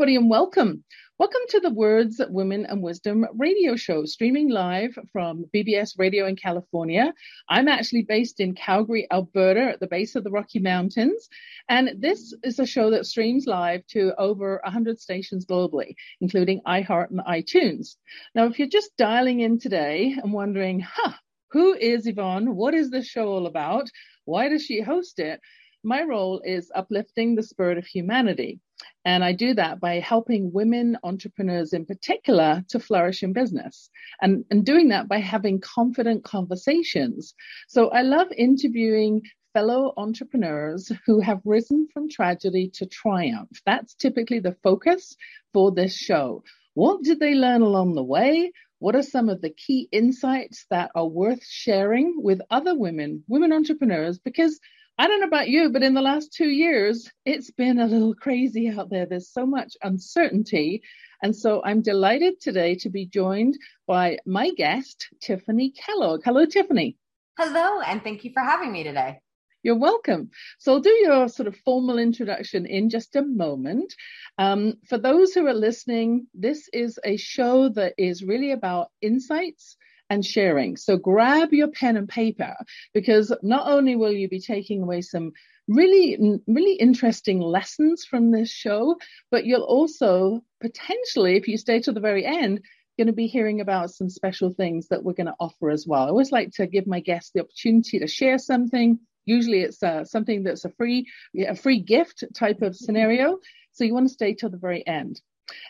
Everybody, and welcome. Welcome to the Words, Women and Wisdom radio show, streaming live from BBS Radio in California. I'm actually based in Calgary, Alberta, at the base of the Rocky Mountains. And this is a show that streams live to over 100 stations globally, including iHeart and iTunes. Now, if you're just dialing in today and wondering, huh, who is Yvonne? What is this show all about? Why does she host it? My role is uplifting the spirit of humanity. And I do that by helping women entrepreneurs in particular to flourish in business and, and doing that by having confident conversations. So I love interviewing fellow entrepreneurs who have risen from tragedy to triumph. That's typically the focus for this show. What did they learn along the way? What are some of the key insights that are worth sharing with other women, women entrepreneurs? Because I don't know about you, but in the last two years, it's been a little crazy out there. There's so much uncertainty. And so I'm delighted today to be joined by my guest, Tiffany Kellogg. Hello, Tiffany. Hello, and thank you for having me today. You're welcome. So I'll do your sort of formal introduction in just a moment. Um, for those who are listening, this is a show that is really about insights and sharing. So grab your pen and paper because not only will you be taking away some really, really interesting lessons from this show, but you'll also potentially, if you stay to the very end, going to be hearing about some special things that we're going to offer as well. I always like to give my guests the opportunity to share something. Usually it's uh, something that's a free, a free gift type of scenario. So you want to stay till the very end.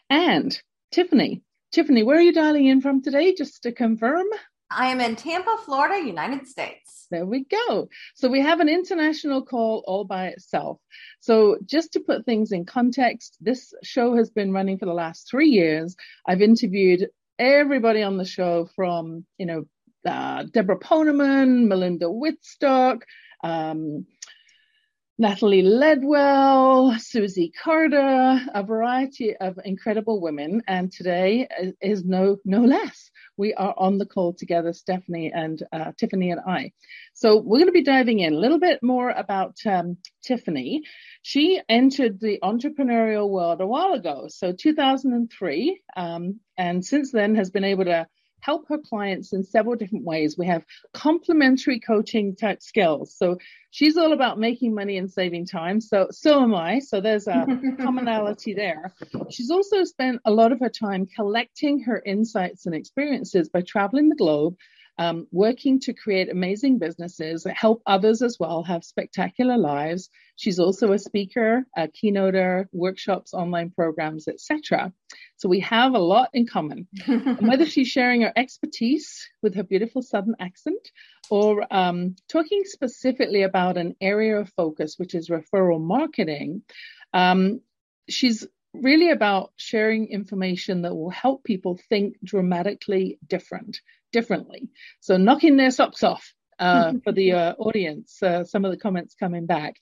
And Tiffany, Tiffany, where are you dialing in from today? Just to confirm. I am in Tampa, Florida, United States. There we go. So we have an international call all by itself. So just to put things in context, this show has been running for the last three years. I've interviewed everybody on the show from, you know, uh, Deborah Poneman, Melinda Wittstock, um, Natalie Ledwell, Susie Carder, a variety of incredible women. And today is no, no less. We are on the call together, Stephanie and uh, Tiffany and I. So we're going to be diving in a little bit more about um, Tiffany. She entered the entrepreneurial world a while ago, so 2003, um, and since then has been able to help her clients in several different ways. We have complementary coaching type skills. So she's all about making money and saving time. So, so am I. So there's a commonality there. She's also spent a lot of her time collecting her insights and experiences by traveling the globe um, working to create amazing businesses, help others as well have spectacular lives. She's also a speaker, a keynoter, workshops, online programs, etc. So we have a lot in common. whether she's sharing her expertise with her beautiful Southern accent or um, talking specifically about an area of focus, which is referral marketing, um, she's really about sharing information that will help people think dramatically different, differently. So knocking their socks off uh, for the uh, audience. Uh, some of the comments coming back.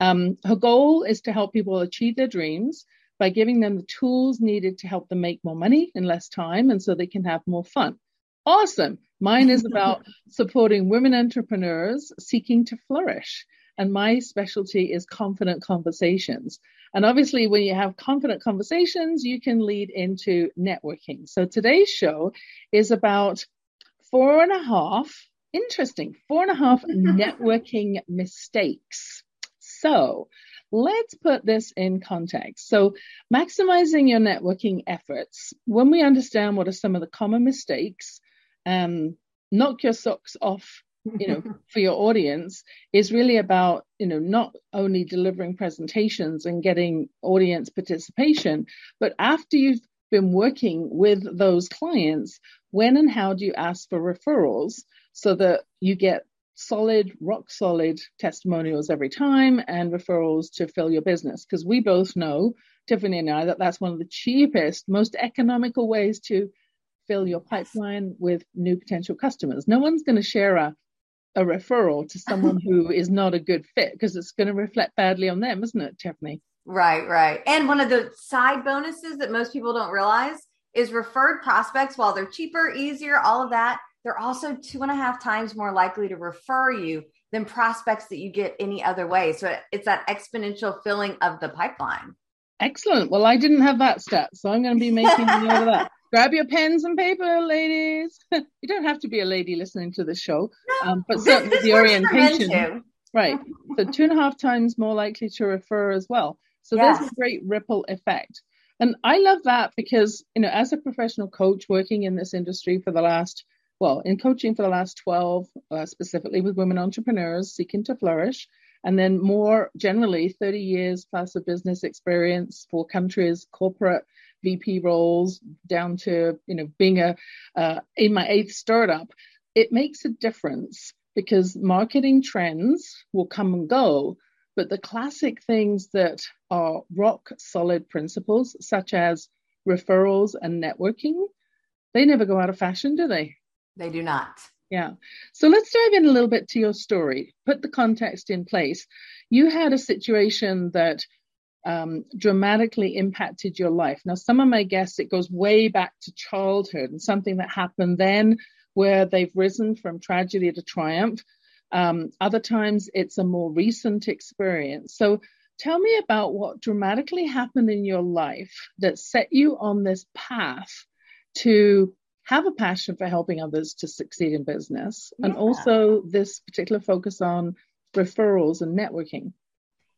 Um, her goal is to help people achieve their dreams by giving them the tools needed to help them make more money in less time, and so they can have more fun. Awesome. Mine is about supporting women entrepreneurs seeking to flourish. And my specialty is confident conversations. And obviously, when you have confident conversations, you can lead into networking. So today's show is about four and a half, interesting, four and a half networking mistakes. So let's put this in context. So maximizing your networking efforts, when we understand what are some of the common mistakes, um, knock your socks off you know for your audience is really about you know not only delivering presentations and getting audience participation but after you've been working with those clients when and how do you ask for referrals so that you get solid rock solid testimonials every time and referrals to fill your business because we both know tiffany and i that that's one of the cheapest most economical ways to fill your pipeline with new potential customers no one's going to share a a referral to someone who is not a good fit because it's going to reflect badly on them, isn't it, Tiffany? Right, right. And one of the side bonuses that most people don't realize is referred prospects, while they're cheaper, easier, all of that, they're also two and a half times more likely to refer you than prospects that you get any other way. So it's that exponential filling of the pipeline. Excellent. Well, I didn't have that stat, so I'm going to be making a note of that. Grab your pens and paper, ladies. you don't have to be a lady listening to the show, um, but certainly the orientation. Right. So two and a half times more likely to refer as well. So yes. there's a great ripple effect. And I love that because, you know, as a professional coach working in this industry for the last, well, in coaching for the last 12, uh, specifically with women entrepreneurs seeking to flourish, and then more generally 30 years plus of business experience for countries, corporate VP roles, down to, you know, being a, uh, in my eighth startup, it makes a difference because marketing trends will come and go, but the classic things that are rock solid principles, such as referrals and networking, they never go out of fashion, do they? They do not. Yeah. So let's dive in a little bit to your story, put the context in place. You had a situation that um, dramatically impacted your life. Now, some of my guests, it goes way back to childhood and something that happened then where they've risen from tragedy to triumph. Um, other times it's a more recent experience. So tell me about what dramatically happened in your life that set you on this path to have a passion for helping others to succeed in business yeah. and also this particular focus on referrals and networking.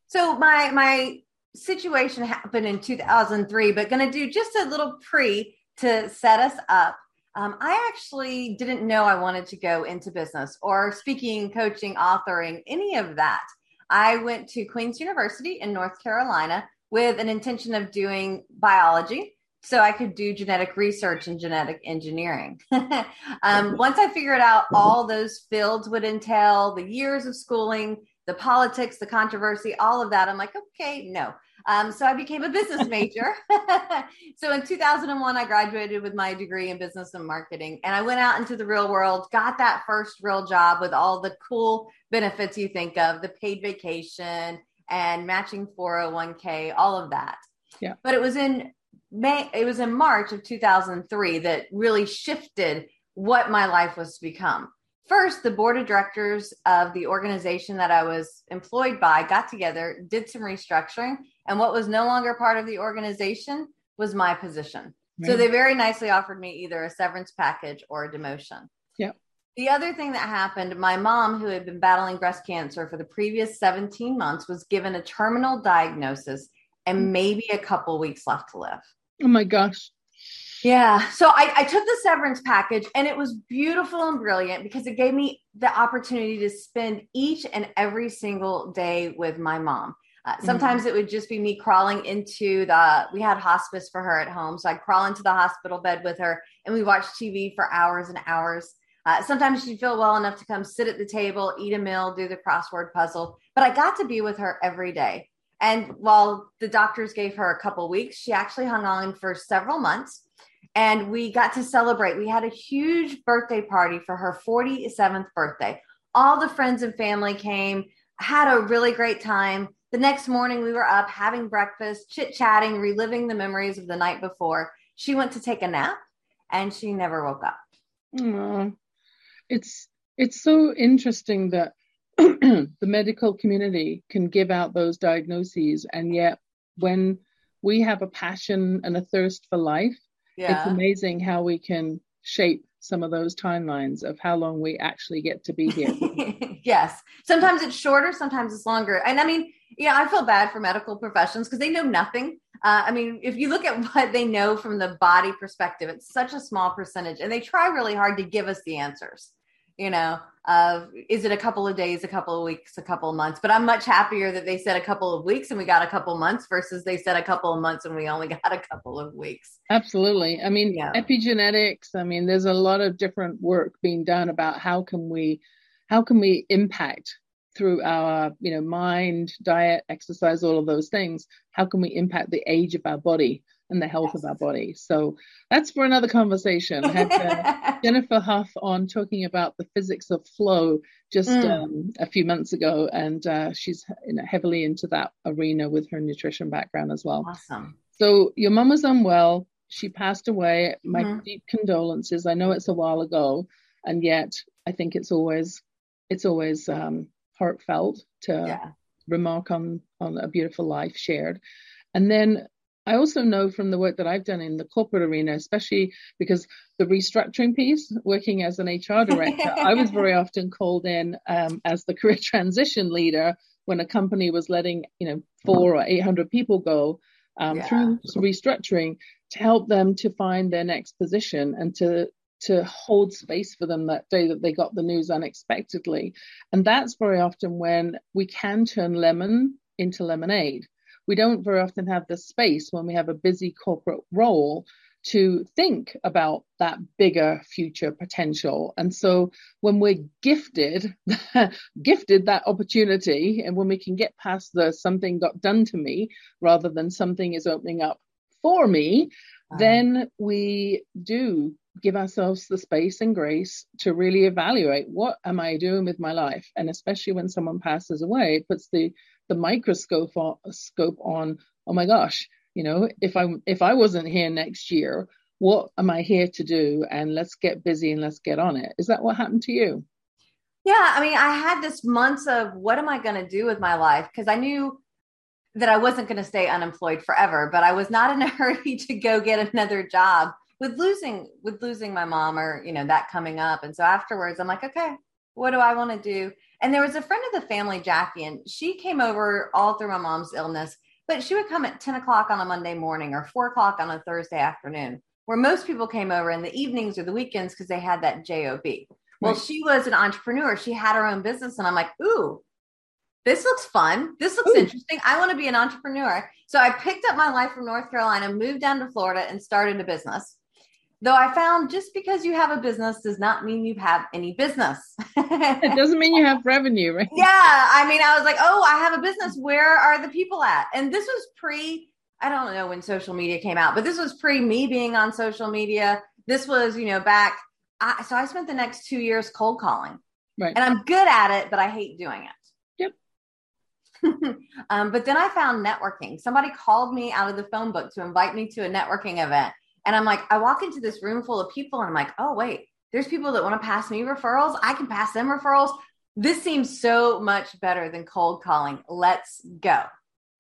So my my situation happened in 2003, but going to do just a little pre to set us up. Um, I actually didn't know I wanted to go into business or speaking, coaching, authoring, any of that. I went to Queen's University in North Carolina with an intention of doing biology so I could do genetic research and genetic engineering. um, once I figured out all those fields would entail, the years of schooling, the politics, the controversy, all of that, I'm like, okay, no. Um, so I became a business major. so in 2001, I graduated with my degree in business and marketing, and I went out into the real world, got that first real job with all the cool benefits you think of, the paid vacation and matching 401k, all of that. Yeah. But it was in May, it was in March of 2003 that really shifted what my life was to become. First, the board of directors of the organization that I was employed by got together, did some restructuring, and what was no longer part of the organization was my position. Right. So they very nicely offered me either a severance package or a demotion. Yeah. The other thing that happened, my mom, who had been battling breast cancer for the previous 17 months, was given a terminal diagnosis and maybe a couple weeks left to live. Oh my gosh. Yeah. So I, I, took the severance package and it was beautiful and brilliant because it gave me the opportunity to spend each and every single day with my mom. Uh, mm-hmm. sometimes mm-hmm. it would just be me crawling into the, we had hospice for her at home. So I'd crawl into the hospital bed with her and we watched TV for hours and hours. Uh, sometimes she'd feel well enough to come sit at the table, eat a meal, do the crossword puzzle. But I got to be with her every day. And while the doctors gave her a couple weeks, she actually hung on for several months. And we got to celebrate. We had a huge birthday party for her 47th birthday. All the friends and family came, had a really great time. The next morning, we were up having breakfast, chit chatting, reliving the memories of the night before. She went to take a nap and she never woke up. Aww. It's it's so interesting that the medical community can give out those diagnoses, and yet when we have a passion and a thirst for life, yeah. it's amazing how we can shape some of those timelines of how long we actually get to be here. yes. Sometimes it's shorter, sometimes it's longer. And I mean, yeah, I feel bad for medical professions because they know nothing. Uh, I mean, if you look at what they know from the body perspective, it's such a small percentage, and they try really hard to give us the answers you know, of is it a couple of days, a couple of weeks, a couple of months? But I'm much happier that they said a couple of weeks and we got a couple of months versus they said a couple of months and we only got a couple of weeks. Absolutely. I mean, yeah. epigenetics, I mean, there's a lot of different work being done about how can we how can we impact through our, you know, mind, diet, exercise, all of those things, how can we impact the age of our body? And the health yes. of our body. So that's for another conversation. I had uh, Jennifer Huff on talking about the physics of flow just mm. um, a few months ago, and uh, she's you know, heavily into that arena with her nutrition background as well. Awesome. So your mom was unwell. She passed away. My mm-hmm. deep condolences. I know it's a while ago, and yet I think it's always it's always um, heartfelt to yeah. remark on on a beautiful life shared. And then I also know from the work that I've done in the corporate arena, especially because the restructuring piece, working as an HR director, I was very often called in um, as the career transition leader when a company was letting, you know, four or 800 people go um, yeah. through restructuring to help them to find their next position and to to hold space for them that day that they got the news unexpectedly. And that's very often when we can turn lemon into lemonade. We don't very often have the space when we have a busy corporate role to think about that bigger future potential. And so when we're gifted, gifted that opportunity, and when we can get past the something got done to me rather than something is opening up for me, then we do give ourselves the space and grace to really evaluate what am I doing with my life, and especially when someone passes away, it puts the the microscope on, scope on. Oh my gosh, you know, if I if I wasn't here next year, what am I here to do? And let's get busy and let's get on it. Is that what happened to you? Yeah, I mean, I had this months of what am I going to do with my life because I knew that I wasn't going to stay unemployed forever, but I was not in a hurry to go get another job with losing with losing my mom or you know that coming up and so afterwards i'm like okay what do i want to do and there was a friend of the family jackie and she came over all through my mom's illness but she would come at 10 o'clock on a monday morning or 4 o'clock on a thursday afternoon where most people came over in the evenings or the weekends because they had that job well right. she was an entrepreneur she had her own business and i'm like ooh this looks fun. This looks Ooh. interesting. I want to be an entrepreneur. So I picked up my life from North Carolina, moved down to Florida, and started a business. Though I found just because you have a business does not mean you have any business. it doesn't mean you have revenue, right? Yeah. I mean, I was like, oh, I have a business. Where are the people at? And this was pre, I don't know when social media came out, but this was pre me being on social media. This was, you know, back. I, so I spent the next two years cold calling. Right. And I'm good at it, but I hate doing it. Yep. um, but then I found networking. Somebody called me out of the phone book to invite me to a networking event. And I'm like, I walk into this room full of people and I'm like, oh, wait, there's people that want to pass me referrals. I can pass them referrals. This seems so much better than cold calling. Let's go.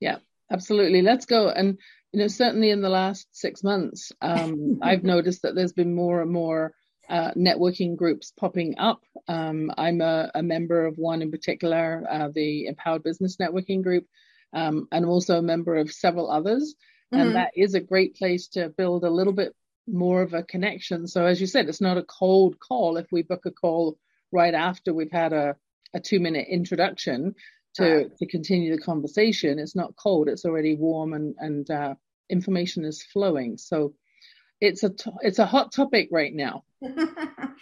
Yeah, absolutely. Let's go. And, you know, certainly in the last six months, um, I've noticed that there's been more and more uh, networking groups popping up. Um, I'm a, a, member of one in particular, uh, the Empowered Business Networking Group, um, and I'm also a member of several others. Mm-hmm. And that is a great place to build a little bit more of a connection. So, as you said, it's not a cold call. If we book a call right after we've had a, a two minute introduction to, to continue the conversation, it's not cold, it's already warm and, and uh, information is flowing. So, it's a it's a hot topic right now.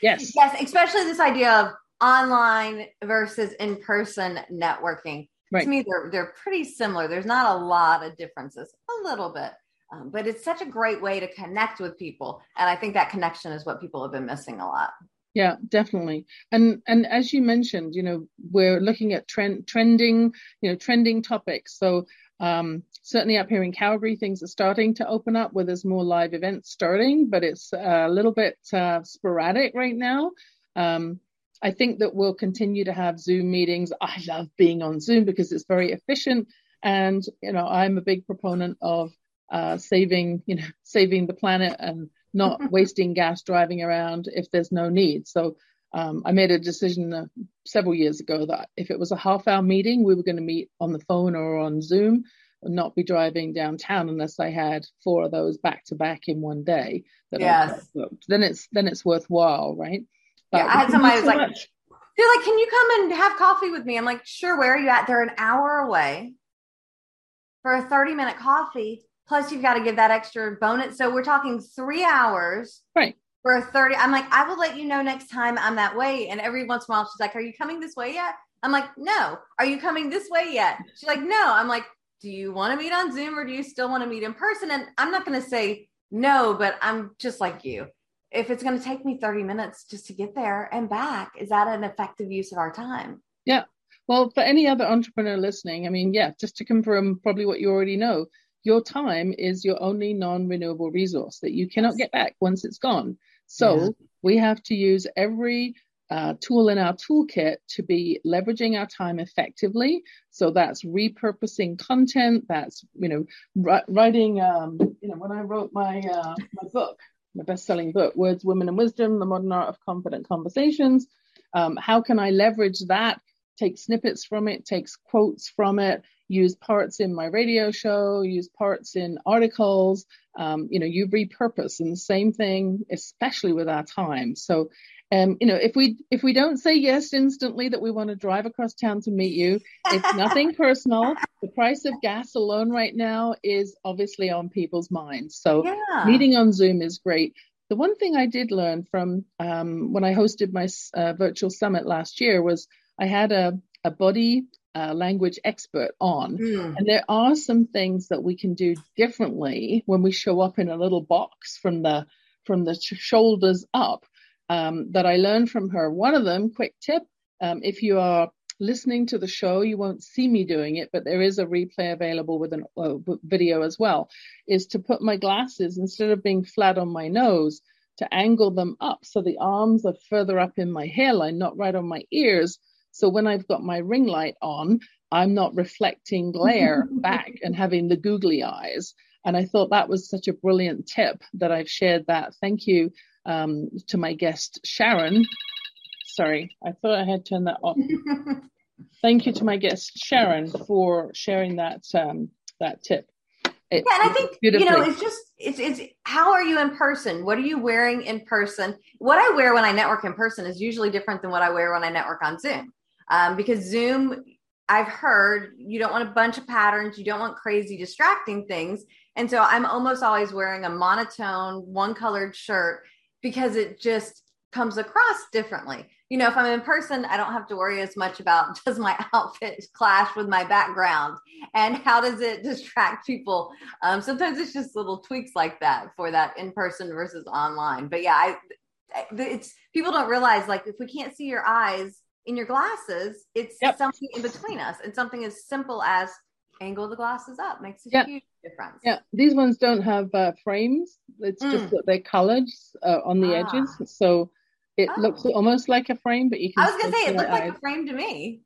yes. Yes, especially this idea of online versus in person networking. Right. To me, they're they're pretty similar. There's not a lot of differences, a little bit, um, but it's such a great way to connect with people, and I think that connection is what people have been missing a lot. Yeah, definitely. And and as you mentioned, you know, we're looking at trend trending, you know, trending topics. So um, certainly up here in Calgary, things are starting to open up where there's more live events starting, but it's a little bit uh, sporadic right now. Um, I think that we'll continue to have Zoom meetings. I love being on Zoom because it's very efficient. And, you know, I'm a big proponent of uh, saving, you know, saving the planet and not wasting gas driving around if there's no need. So um, I made a decision uh, several years ago that if it was a half hour meeting, we were going to meet on the phone or on Zoom and not be driving downtown unless I had four of those back to back in one day. That yes. Then it's then it's worthwhile, right? Yeah, I had somebody who's like, much. they're like, can you come and have coffee with me? I'm like, sure. Where are you at? They're an hour away for a 30 minute coffee. Plus, you've got to give that extra bonus. So we're talking three hours. Right. For a 30. I'm like, I will let you know next time I'm that way. And every once in a while, she's like, Are you coming this way yet? I'm like, No. Are you coming this way yet? She's like, No. I'm like, Do you want to meet on Zoom or do you still want to meet in person? And I'm not going to say no, but I'm just like you if it's going to take me 30 minutes just to get there and back, is that an effective use of our time? Yeah. Well, for any other entrepreneur listening, I mean, yeah, just to confirm probably what you already know, your time is your only non renewable resource that you cannot get back once it's gone. So yeah. we have to use every uh, tool in our toolkit to be leveraging our time effectively. So that's repurposing content. That's you know writing. Um, you know when I wrote my uh, my book, my best-selling book, Words, Women, and Wisdom: The Modern Art of Confident Conversations. Um, how can I leverage that? Take snippets from it, takes quotes from it, use parts in my radio show, use parts in articles. Um, you know, you repurpose, and the same thing, especially with our time. So um, you know, if we if we don't say yes instantly that we want to drive across town to meet you, it's nothing personal. The price of gas alone right now is obviously on people's minds. So yeah. meeting on Zoom is great. The one thing I did learn from um, when I hosted my uh, virtual summit last year was I had a, a body uh, language expert on, mm. and there are some things that we can do differently when we show up in a little box from the from the shoulders up um, that I learned from her. One of them, quick tip, um, if you are listening to the show, you won't see me doing it, but there is a replay available with a uh, video as well, is to put my glasses, instead of being flat on my nose, to angle them up so the arms are further up in my hairline, not right on my ears. So when I've got my ring light on, I'm not reflecting glare back and having the googly eyes. And I thought that was such a brilliant tip that I've shared that. Thank you um, to my guest Sharon. Sorry, I thought I had turned that off. Thank you to my guest Sharon for sharing that um, that tip. It, yeah, and I think you know it's just it's it's how are you in person? What are you wearing in person? What I wear when I network in person is usually different than what I wear when I network on Zoom, um, because Zoom. I've heard you don't want a bunch of patterns, you don't want crazy distracting things. And so I'm almost always wearing a monotone, one colored shirt because it just comes across differently. You know, if I'm in person, I don't have to worry as much about does my outfit clash with my background and how does it distract people. Um, sometimes it's just little tweaks like that for that in person versus online. But yeah, I, it's people don't realize like if we can't see your eyes in your glasses, it's yep. something in between us and something as simple as angle the glasses up makes a yeah. huge difference. Yeah, these ones don't have uh, frames. It's mm. just that they're colored uh, on the ah. edges, so it oh. looks almost like a frame, but you can. I was gonna say it looked like a frame to me.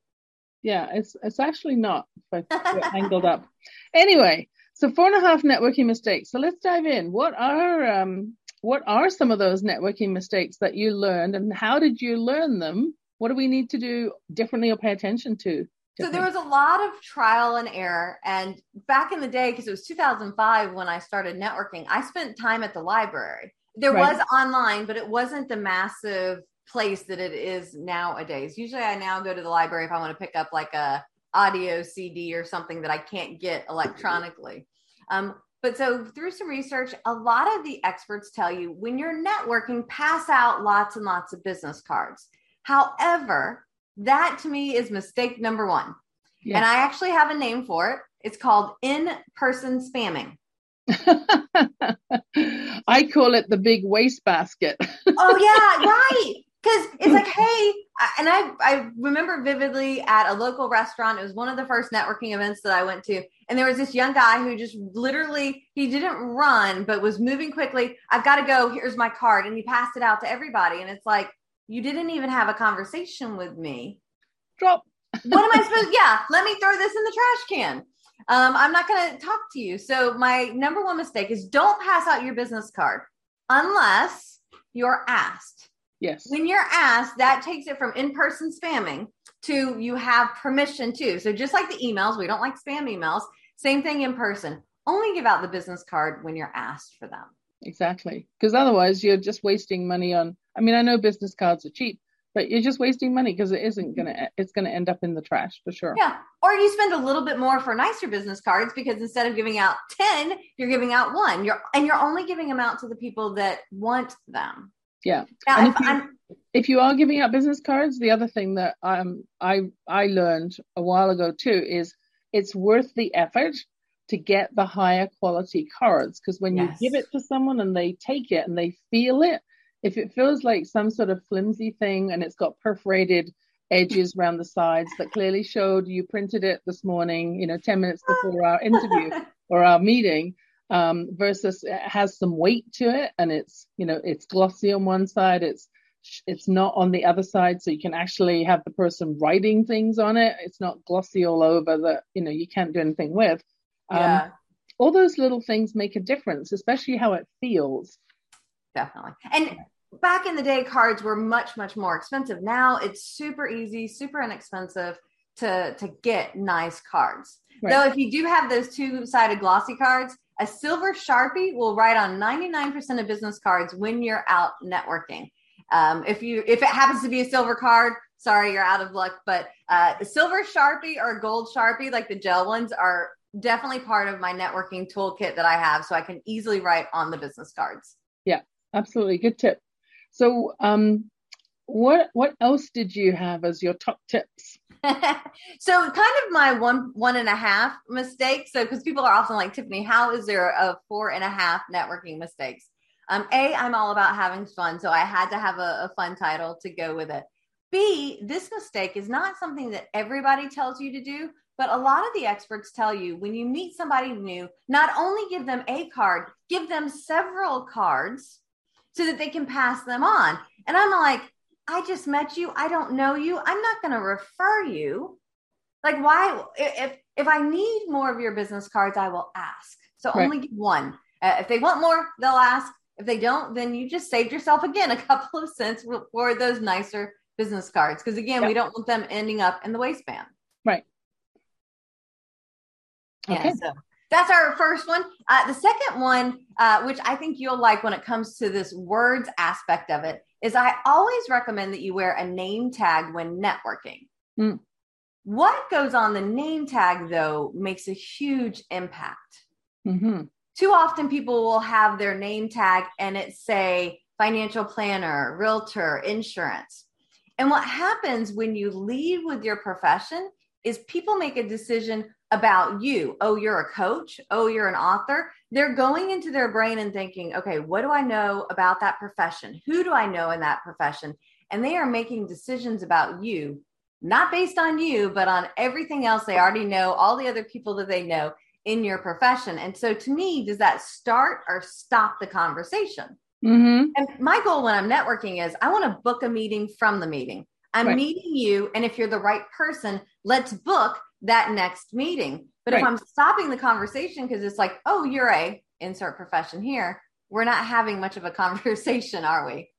Yeah, it's it's actually not, but angled up. Anyway, so four and a half networking mistakes. So let's dive in. What are um what are some of those networking mistakes that you learned, and how did you learn them? What do we need to do differently or pay attention to? So there was a lot of trial and error. And back in the day, because it was 2005 when I started networking, I spent time at the library. There right. was online, but it wasn't the massive place that it is nowadays. Usually I now go to the library if I want to pick up like a audio CD or something that I can't get electronically. Um, but so through some research, a lot of the experts tell you when you're networking, pass out lots and lots of business cards. However, that to me is mistake number one. Yes. And I actually have a name for it. It's called in person spamming. I call it the big waste basket. oh, yeah, right. Because it's like, hey, and I, I remember vividly at a local restaurant. It was one of the first networking events that I went to. And there was this young guy who just literally, he didn't run, but was moving quickly. I've got to go. Here's my card. And he passed it out to everybody. And it's like, you didn't even have a conversation with me. Drop. what am I supposed? Yeah, let me throw this in the trash can. Um, I'm not going to talk to you. So my number one mistake is don't pass out your business card unless you're asked. Yes. When you're asked, that takes it from in-person spamming to you have permission to. So just like the emails, we don't like spam emails. Same thing in person. Only give out the business card when you're asked for them. Exactly. Because otherwise you're just wasting money on I mean, I know business cards are cheap, but you're just wasting money because it isn't gonna it's gonna end up in the trash for sure. Yeah. Or you spend a little bit more for nicer business cards because instead of giving out 10, you're giving out one. You're and you're only giving them out to the people that want them. Yeah. Now, if, if, you, if, you, are giving out business cards, the other thing that um I I learned a while ago too is it's worth the effort to get the higher quality cards because when yes. you give it to someone and they take it and they feel it if it feels like some sort of flimsy thing and it's got perforated edges around the sides that clearly showed you printed it this morning, you know, 10 minutes before our interview or our meeting, um, versus it has some weight to it and it's, you know, it's glossy on one side, it's it's not on the other side, so you can actually have the person writing things on it. It's not glossy all over that you know you can't do anything with. Um, yeah. All those little things make a difference, especially how it feels. Definitely. And back in the day, cards were much, much more expensive. Now it's super easy, super inexpensive to to get nice cards. Right. Though if you do have those two-sided glossy cards, a silver sharpie will write on 99% of business cards when you're out networking. Um, if you if it happens to be a silver card, sorry, you're out of luck. But uh, a silver sharpie or gold sharpie, like the gel ones, are definitely part of my networking toolkit that I have, so I can easily write on the business cards. Yeah, absolutely, good tip. So, um, what what else did you have as your top tips? so kind of my one one and a half mistake. So because people are often like Tiffany, how is there a four and a half networking mistakes? Um, a, I'm all about having fun, so I had to have a, a fun title to go with it. B, this mistake is not something that everybody tells you to do, but a lot of the experts tell you when you meet somebody new, not only give them a card, give them several cards so that they can pass them on. And I'm like, I just met you. I don't know you. I'm not going to refer you. Like, why? If if I need more of your business cards, I will ask. So right. only give one. Uh, if they want more, they'll ask. If they don't, then you just saved yourself again a couple of cents for those nicer business cards. Because again, yep. we don't want them ending up in the waistband. Right. Okay. Yeah, so that's our first one. Uh, the second one, uh, which I think you'll like when it comes to this words aspect of it, is I always recommend that you wear a name tag when networking. Mm. What goes on the name tag, though, makes a huge impact. Mm-hmm too often people will have their name tag and it say financial planner, realtor, insurance. And what happens when you lead with your profession is people make a decision about you. Oh, you're a coach. Oh, you're an author. They're going into their brain and thinking, okay, what do I know about that profession? Who do I know in that profession? And they are making decisions about you, not based on you, but on everything else they already know, all the other people that they know in your profession. And so to me, does that start or stop the conversation? Mm-hmm. And my goal when I'm networking is I want to book a meeting from the meeting. I'm right. meeting you. And if you're the right person, let's book that next meeting. But right. if I'm stopping the conversation because it's like, oh, you're a insert profession here, we're not having much of a conversation, are we?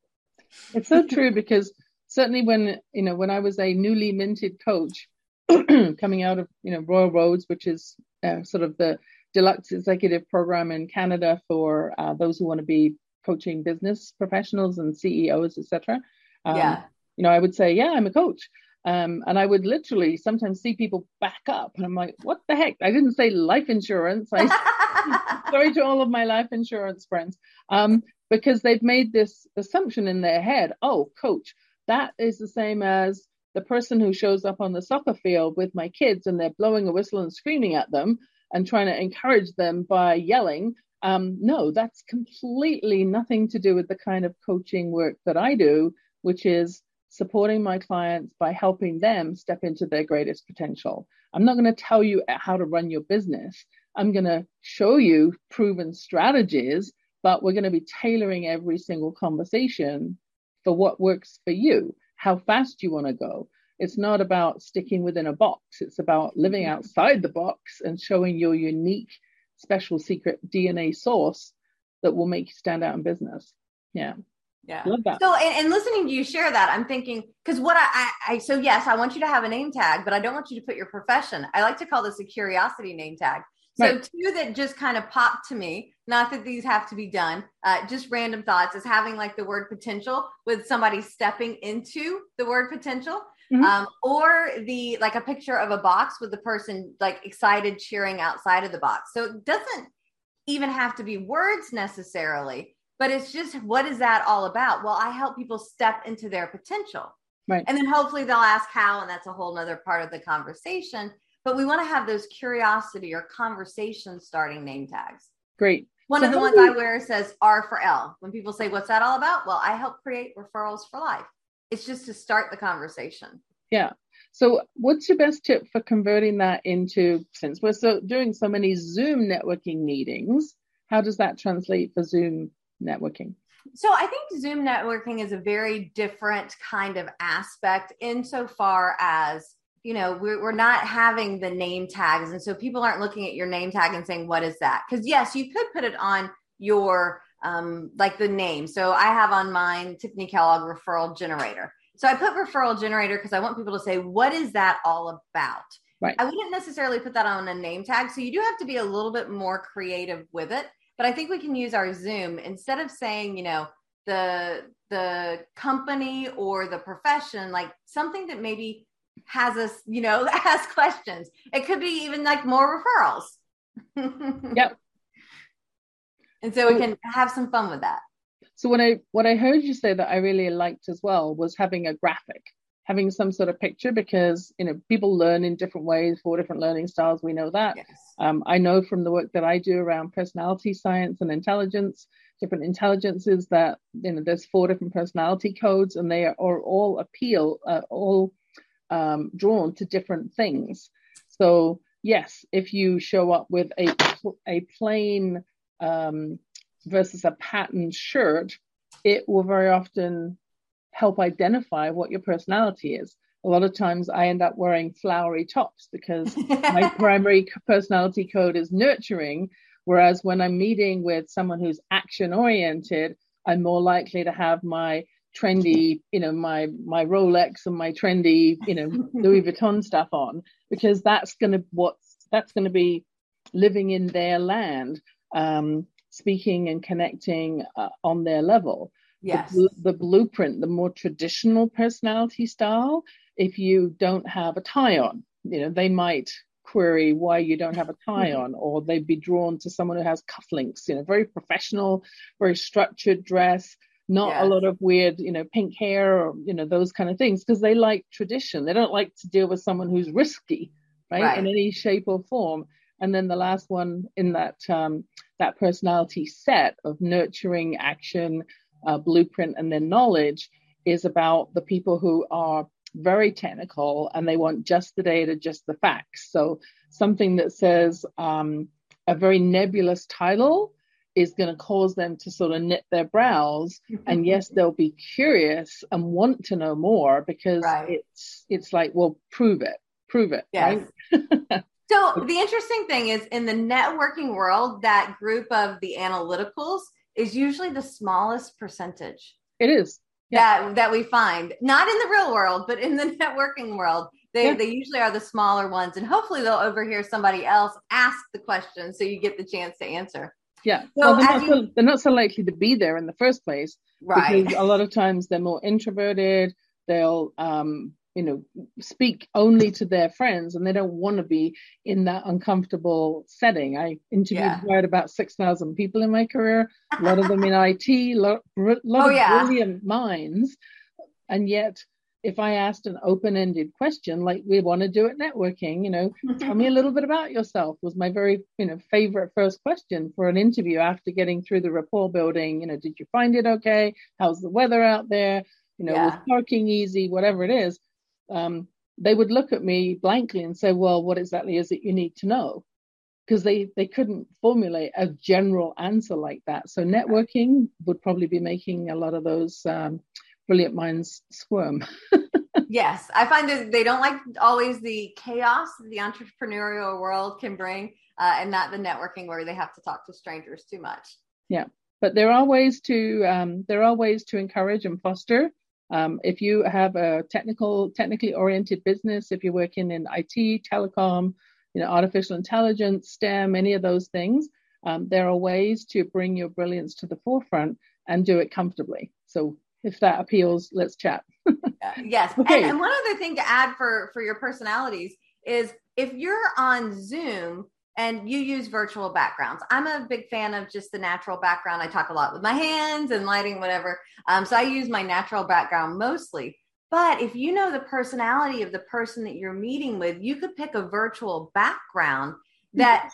It's so true because certainly when you know when I was a newly minted coach coming out of you know Royal Roads, which is uh, sort of the deluxe executive program in Canada for uh, those who want to be coaching business professionals and CEOs, etc. Um, yeah. You know, I would say, yeah, I'm a coach. Um, and I would literally sometimes see people back up, and I'm like, what the heck? I didn't say life insurance. I sorry to all of my life insurance friends, um, because they've made this assumption in their head. Oh, coach, that is the same as the person who shows up on the soccer field with my kids and they're blowing a whistle and screaming at them and trying to encourage them by yelling. Um, no, that's completely nothing to do with the kind of coaching work that I do, which is supporting my clients by helping them step into their greatest potential. I'm not going to tell you how to run your business. I'm going to show you proven strategies, but we're going to be tailoring every single conversation for what works for you how fast you want to go. It's not about sticking within a box. It's about living mm-hmm. outside the box and showing your unique, special secret DNA source that will make you stand out in business. Yeah. Yeah. So, and, and listening to you share that, I'm thinking, because what I, I, I, so yes, I want you to have a name tag, but I don't want you to put your profession. I like to call this a curiosity name tag. So right. two that just kind of popped to me, not that these have to be done, uh, just random thoughts is having like the word potential with somebody stepping into the word potential. Mm-hmm. Um, or the like a picture of a box with the person like excited cheering outside of the box. So it doesn't even have to be words necessarily, but it's just what is that all about? Well, I help people step into their potential. Right. And then hopefully they'll ask how, and that's a whole nother part of the conversation but we want to have those curiosity or conversation starting name tags. Great. One so of the ones you... I wear says R for L. When people say, What's that all about? Well, I help create referrals for life. It's just to start the conversation. Yeah. So, what's your best tip for converting that into, since we're so doing so many Zoom networking meetings, how does that translate for Zoom networking? So I think Zoom networking is a very different kind of aspect insofar as you know we're, we're not having the name tags. And so people aren't looking at your name tag and saying what is that? Because yes you could put it on your um, like the name. So i have on mine tiffany kellogg referral generator. So i put referral generator because i want people to say what is that all about? Right. I wouldn't necessarily put that on a name tag. So you do have to be a little bit more creative with it but i think we can use our zoom instead of saying you know the the company or the profession like something that maybe has us, you know, ask questions. It could be even like more referrals. yep. And so we can have some fun with that. So what I what I heard you say that I really liked as well was having a graphic, having some sort of picture because you know people learn in different ways, four different learning styles. We know that. Yes. Um, I know from the work that I do around personality science and intelligence, different intelligences that you know there's four different personality codes and they are, are all appeal uh, all um, drawn to different things. So yes, if you show up with a a plain um, versus a patterned shirt, it will very often help identify what your personality is. A lot of times I end up wearing flowery tops because my primary personality code is nurturing. Whereas when I'm meeting with someone who's action oriented, I'm more likely to have my trendy, you know, my my Rolex and my trendy, you know, Louis Vuitton stuff on because that's going to what's that's going to be living in their land, um, speaking and connecting uh, on their level. Yes. The, the, blueprint, the more traditional personality style, if you don't have a tie on, you know, they might query why you don't have a tie on, or they'd be drawn to someone who has cufflinks, you know, very professional, very structured dress, not yes. a lot of weird, you know, pink hair or, you know, those kind of things because they like tradition. They don't like to deal with someone who's risky, right, right. in any shape or form. And then the last one in that um, that personality set of nurturing action, uh, blueprint, and then knowledge is about the people who are very technical and they want just the data, just the facts. So something that says um, a very nebulous title is going to cause them to sort of knit their brows and yes they'll be curious and want to know more because right. it's it's like well prove it prove it yes. right so the interesting thing is in the networking world that group of the analyticals is usually the smallest percentage it is yeah. that that we find not in the real world but in the networking world they, yeah. they usually are the smaller ones and hopefully they'll overhear somebody else ask the question so you get the chance to answer yeah. So well, they're not, you, so, they're not so likely to be there in the first place. Right. Because a lot of times they're more introverted. They'll, um, you know, speak only to their friends and they don't want to be in that uncomfortable setting. I interviewed yeah. about 6,000 people in my career, a lot of them in IT, a lot, lot oh, of yeah. brilliant minds. And yet if I asked an open ended question, like we want to do at networking, you know, tell me a little bit about yourself was my very, you know, favorite first question for an interview after getting through the rapport building. You know, did you find it okay? How's the weather out there? You know, yeah. was parking easy? Whatever it is. Um, they would look at me blankly and say, well, what exactly is it you need to know? Because they, they couldn't formulate a general answer like that. So networking would probably be making a lot of those um, brilliant minds squirm. yes, I find that they don't like always the chaos the entrepreneurial world can bring, uh, and not the networking where they have to talk to strangers too much. Yeah, but there are ways to um, there are ways to encourage and foster. Um, if you have a technical, technically oriented business, if you're working in IT, telecom, you know, artificial intelligence, STEM, any of those things, um, there are ways to bring your brilliance to the forefront and do it comfortably. So if that appeals, let's chat. yes. Okay. And, and one other thing to add for for your personalities is if you're on Zoom and you use virtual backgrounds. I'm a big fan of just the natural background. I talk a lot with my hands and lighting, whatever. Um, so I use my natural background mostly. But if you know the personality of the person that you're meeting with, you could pick a virtual background that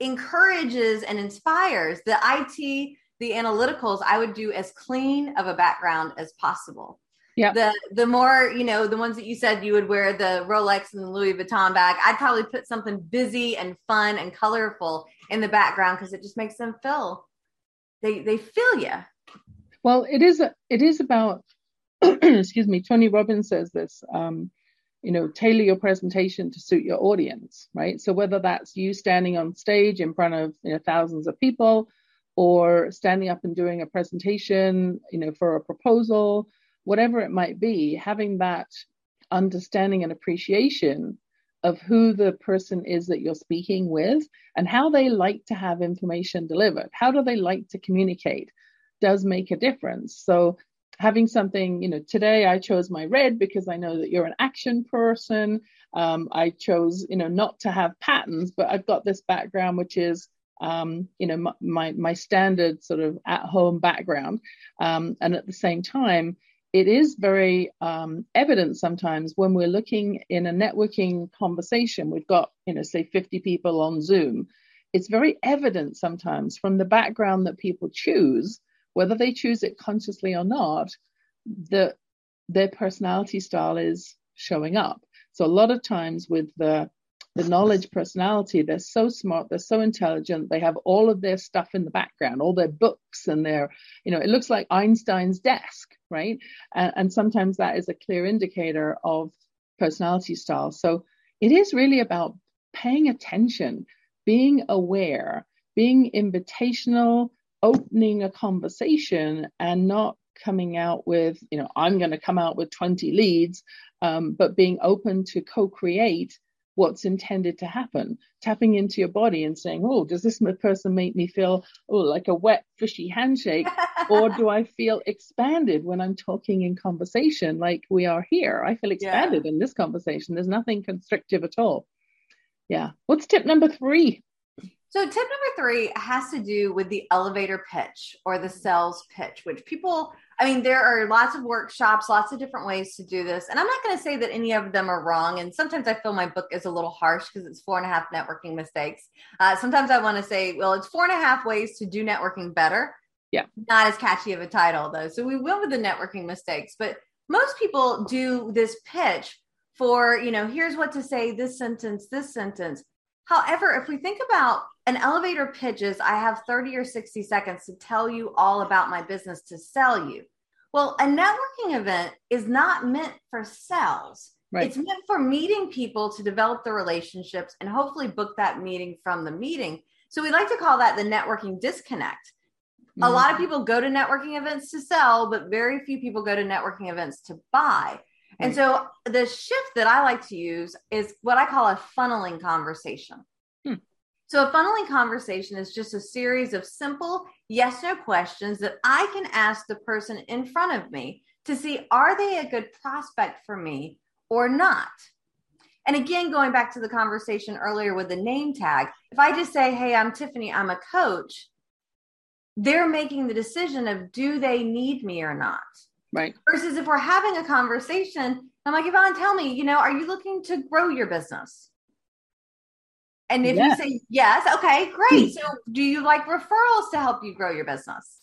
encourages and inspires the IT the analyticals I would do as clean of a background as possible. Yeah. The the more, you know, the ones that you said you would wear the Rolex and the Louis Vuitton bag, I'd probably put something busy and fun and colorful in the background because it just makes them feel they they feel you. Well, it is it is about excuse me. Tony Robbins says this. Um, you know, tailor your presentation to suit your audience, right? So whether that's you standing on stage in front of you know thousands of people, or standing up and doing a presentation, you know, for a proposal, whatever it might be, having that understanding and appreciation of who the person is that you're speaking with and how they like to have information delivered. How do they like to communicate does make a difference. So having something, you know, today I chose my red because I know that you're an action person. Um, I chose, you know, not to have patterns, but I've got this background which is, um, you know, my, my, my standard sort of at home background. Um, and at the same time, it is very um, evident sometimes when we're looking in a networking conversation, we've got, you know, say 50 people on Zoom. It's very evident sometimes from the background that people choose, whether they choose it consciously or not, that their personality style is showing up. So a lot of times with the the knowledge personality. They're so smart, they're so intelligent, they have all of their stuff in the background, all their books and their, you know, it looks like Einstein's desk, right? And, and sometimes that is a clear indicator of personality style. So it is really about paying attention, being aware, being invitational, opening a conversation and not coming out with, you know, I'm going to come out with 20 leads, um, but being open to co create what's intended to happen, tapping into your body and saying, oh, does this person make me feel, oh, like a wet, fishy handshake? or do I feel expanded when I'm talking in conversation like we are here? I feel expanded yeah. in this conversation. There's nothing constrictive at all. Yeah. What's tip number three? So, tip number three has to do with the elevator pitch or the sales pitch, which people, I mean, there are lots of workshops, lots of different ways to do this. And I'm not going to say that any of them are wrong. And sometimes I feel my book is a little harsh because it's four and a half networking mistakes. Uh, sometimes I want to say, well, it's four and a half ways to do networking better. Yeah. Not as catchy of a title, though. So, we went with the networking mistakes. But most people do this pitch for, you know, here's what to say, this sentence, this sentence. However, if we think about an elevator pitches, I have 30 or 60 seconds to tell you all about my business to sell you. Well, a networking event is not meant for sales. Right. It's meant for meeting people to develop the relationships and hopefully book that meeting from the meeting. So we like to call that the networking disconnect. Mm-hmm. A lot of people go to networking events to sell, but very few people go to networking events to buy. And so the shift that I like to use is what I call a funneling conversation. So a funneling conversation is just a series of simple yes no questions that I can ask the person in front of me to see are they a good prospect for me or not. And again, going back to the conversation earlier with the name tag, if I just say, Hey, I'm Tiffany, I'm a coach, they're making the decision of do they need me or not. Right. Versus if we're having a conversation, I'm like, Yvonne, tell me, you know, are you looking to grow your business? And if yes. you say yes, okay, great. So do you like referrals to help you grow your business?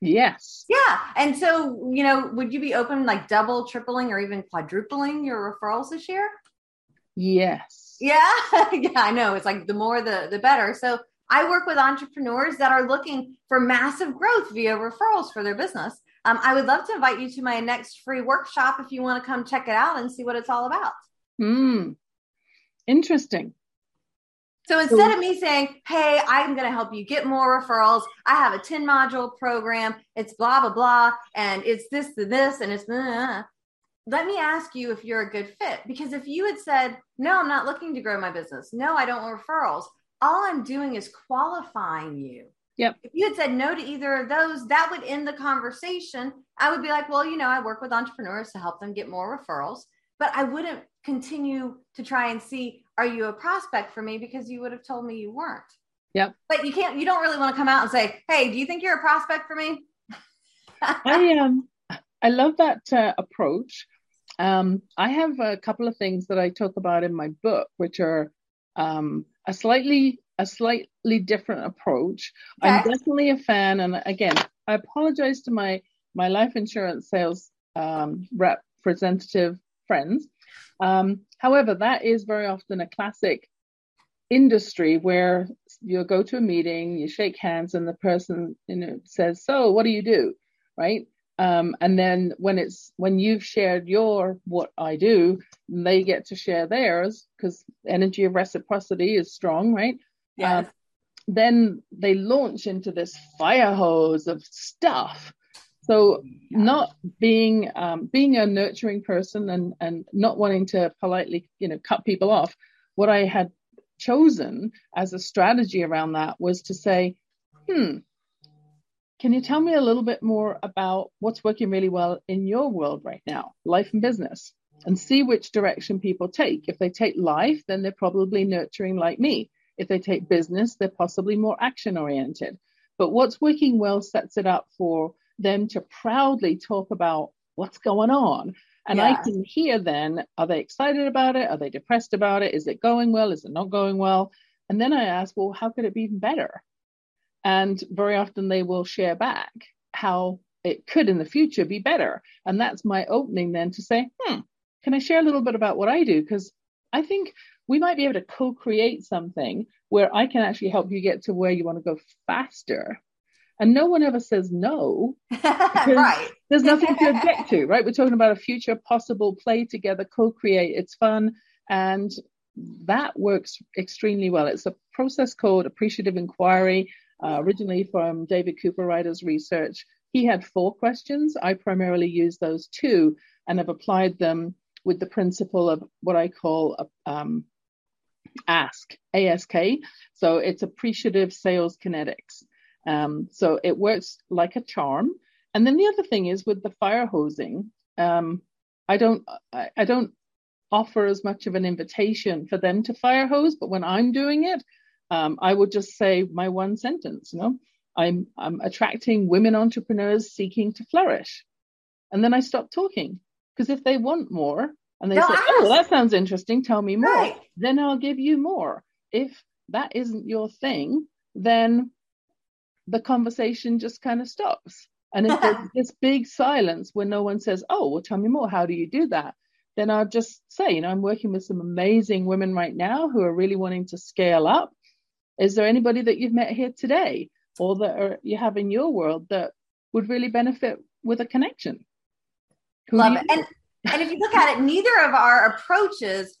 Yes. Yeah. And so, you know, would you be open like double, tripling, or even quadrupling your referrals this year? Yes. Yeah. yeah, I know. It's like the more the the better. So I work with entrepreneurs that are looking for massive growth via referrals for their business. Um, I would love to invite you to my next free workshop if you want to come check it out and see what it's all about. Hmm. Interesting. So instead of me saying, Hey, I'm going to help you get more referrals, I have a 10 module program. It's blah, blah, blah. And it's this, the this, and it's, blah. let me ask you if you're a good fit. Because if you had said, No, I'm not looking to grow my business. No, I don't want referrals. All I'm doing is qualifying you. Yep. If you had said no to either of those, that would end the conversation. I would be like, well, you know, I work with entrepreneurs to help them get more referrals, but I wouldn't continue to try and see, are you a prospect for me? Because you would have told me you weren't. Yep. But you can't, you don't really want to come out and say, hey, do you think you're a prospect for me? I um I love that uh, approach. Um, I have a couple of things that I talk about in my book, which are um, a slightly a slightly different approach. Okay. I'm definitely a fan, and again, I apologize to my my life insurance sales um, representative friends. Um, however, that is very often a classic industry where you go to a meeting, you shake hands, and the person you know says, "So, what do you do?" right? Um, and then when it's when you've shared your what I do, they get to share theirs because energy of reciprocity is strong, right? Yes. Uh, then they launch into this fire hose of stuff. So not being um, being a nurturing person and and not wanting to politely you know cut people off, what I had chosen as a strategy around that was to say, hmm, can you tell me a little bit more about what's working really well in your world right now, life and business, and see which direction people take? If they take life, then they're probably nurturing like me. If they take business, they're possibly more action oriented. But what's working well sets it up for them to proudly talk about what's going on. And yeah. I can hear then, are they excited about it? Are they depressed about it? Is it going well? Is it not going well? And then I ask, well, how could it be even better? And very often they will share back how it could in the future be better. And that's my opening then to say, hmm, can I share a little bit about what I do? Because I think we might be able to co-create something where I can actually help you get to where you want to go faster. And no one ever says no. right. There's nothing to object to, right? We're talking about a future possible play together, co-create. It's fun. And that works extremely well. It's a process called appreciative inquiry, uh, originally from David Cooperrider's research. He had four questions. I primarily use those two and have applied them with the principle of what I call a, um, ask ask so it's appreciative sales kinetics um, so it works like a charm and then the other thing is with the fire hosing um, i don't I, I, don't offer as much of an invitation for them to fire hose but when i'm doing it um, i would just say my one sentence you know i'm i'm attracting women entrepreneurs seeking to flourish and then i stop talking because if they want more and they say. "Oh, that sounds interesting. Tell me more." Right. Then I'll give you more. If that isn't your thing, then the conversation just kind of stops. And if there's this big silence where no one says, "Oh, well, tell me more. How do you do that?" Then I'll just say, you know, I'm working with some amazing women right now who are really wanting to scale up. Is there anybody that you've met here today, or that are, you have in your world that would really benefit with a connection? Who Love it. And and if you look at it, neither of our approaches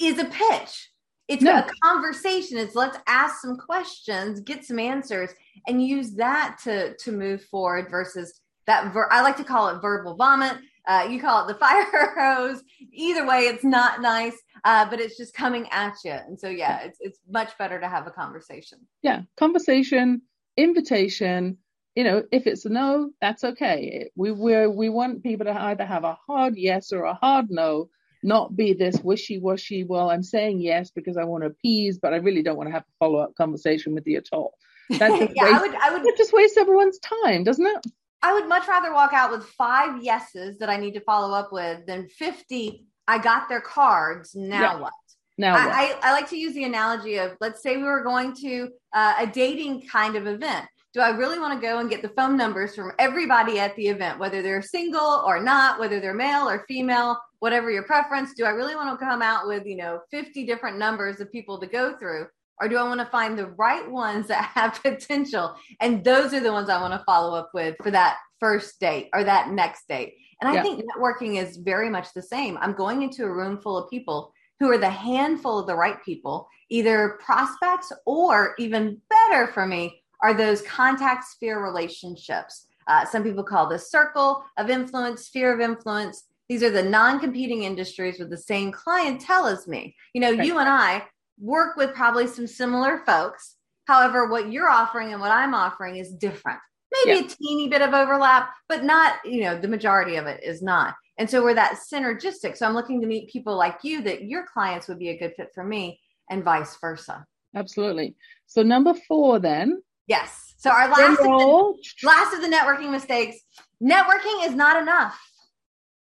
is a pitch. It's no. a conversation. It's let's ask some questions, get some answers, and use that to to move forward. Versus that, ver- I like to call it verbal vomit. Uh, you call it the fire hose. Either way, it's not nice, uh, but it's just coming at you. And so, yeah, it's it's much better to have a conversation. Yeah, conversation, invitation, you know, if it's a no, that's okay. We we we want people to either have a hard yes or a hard no, not be this wishy-washy. Well, I'm saying yes because I want to appease, but I really don't want to have a follow-up conversation with you at all. That just yeah, I would, I would just waste everyone's time, doesn't it? I would much rather walk out with five yeses that I need to follow up with than 50. I got their cards. Now yeah. what? Now I, I, I, like to use the analogy of let's say we were going to uh, a dating kind of event do I really want to go and get the phone numbers from everybody at the event, whether they're single or not, whether they're male or female, whatever your preference? Do I really want to come out with, you know, 50 different numbers of people to go through? Or do I want to find the right ones that have potential? And those are the ones I want to follow up with for that first date or that next date. And I yeah. think networking is very much the same. I'm going into a room full of people who are the handful of the right people, either prospects or even better for me, are those contact sphere relationships. Uh, some people call this circle of influence, sphere of influence. These are the non competing industries with the same clientele as me. You know, right. you and I work with probably some similar folks. However, what you're offering and what I'm offering is different. Maybe yeah. a teeny bit of overlap, but not, you know, the majority of it is not. And so we're that synergistic. So I'm looking to meet people like you that your clients would be a good fit for me and vice versa. Absolutely. So number four then Yes. So our last of the, last of the networking mistakes. Networking is not enough.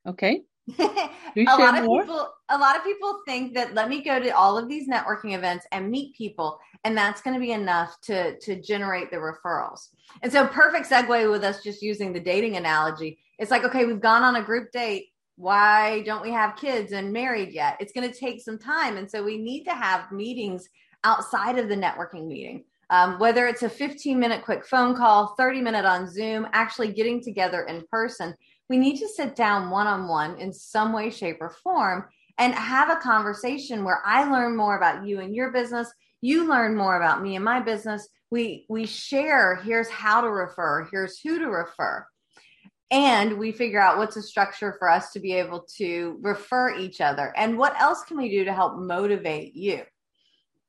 Okay. a lot of more? people a lot of people think that let me go to all of these networking events and meet people and that's going to be enough to to generate the referrals. And so perfect segue with us just using the dating analogy. It's like okay, we've gone on a group date. Why don't we have kids and married yet? It's going to take some time and so we need to have meetings outside of the networking meeting Um, whether it's a 15 minute quick phone call, 30 minute on Zoom, actually getting together in person, we need to sit down one on one in some way, shape, or form and have a conversation where I learn more about you and your business. You learn more about me and my business. We we share. Here's how to refer. Here's who to refer and we figure out what's a structure for us to be able to refer each other and what else can we do to help motivate you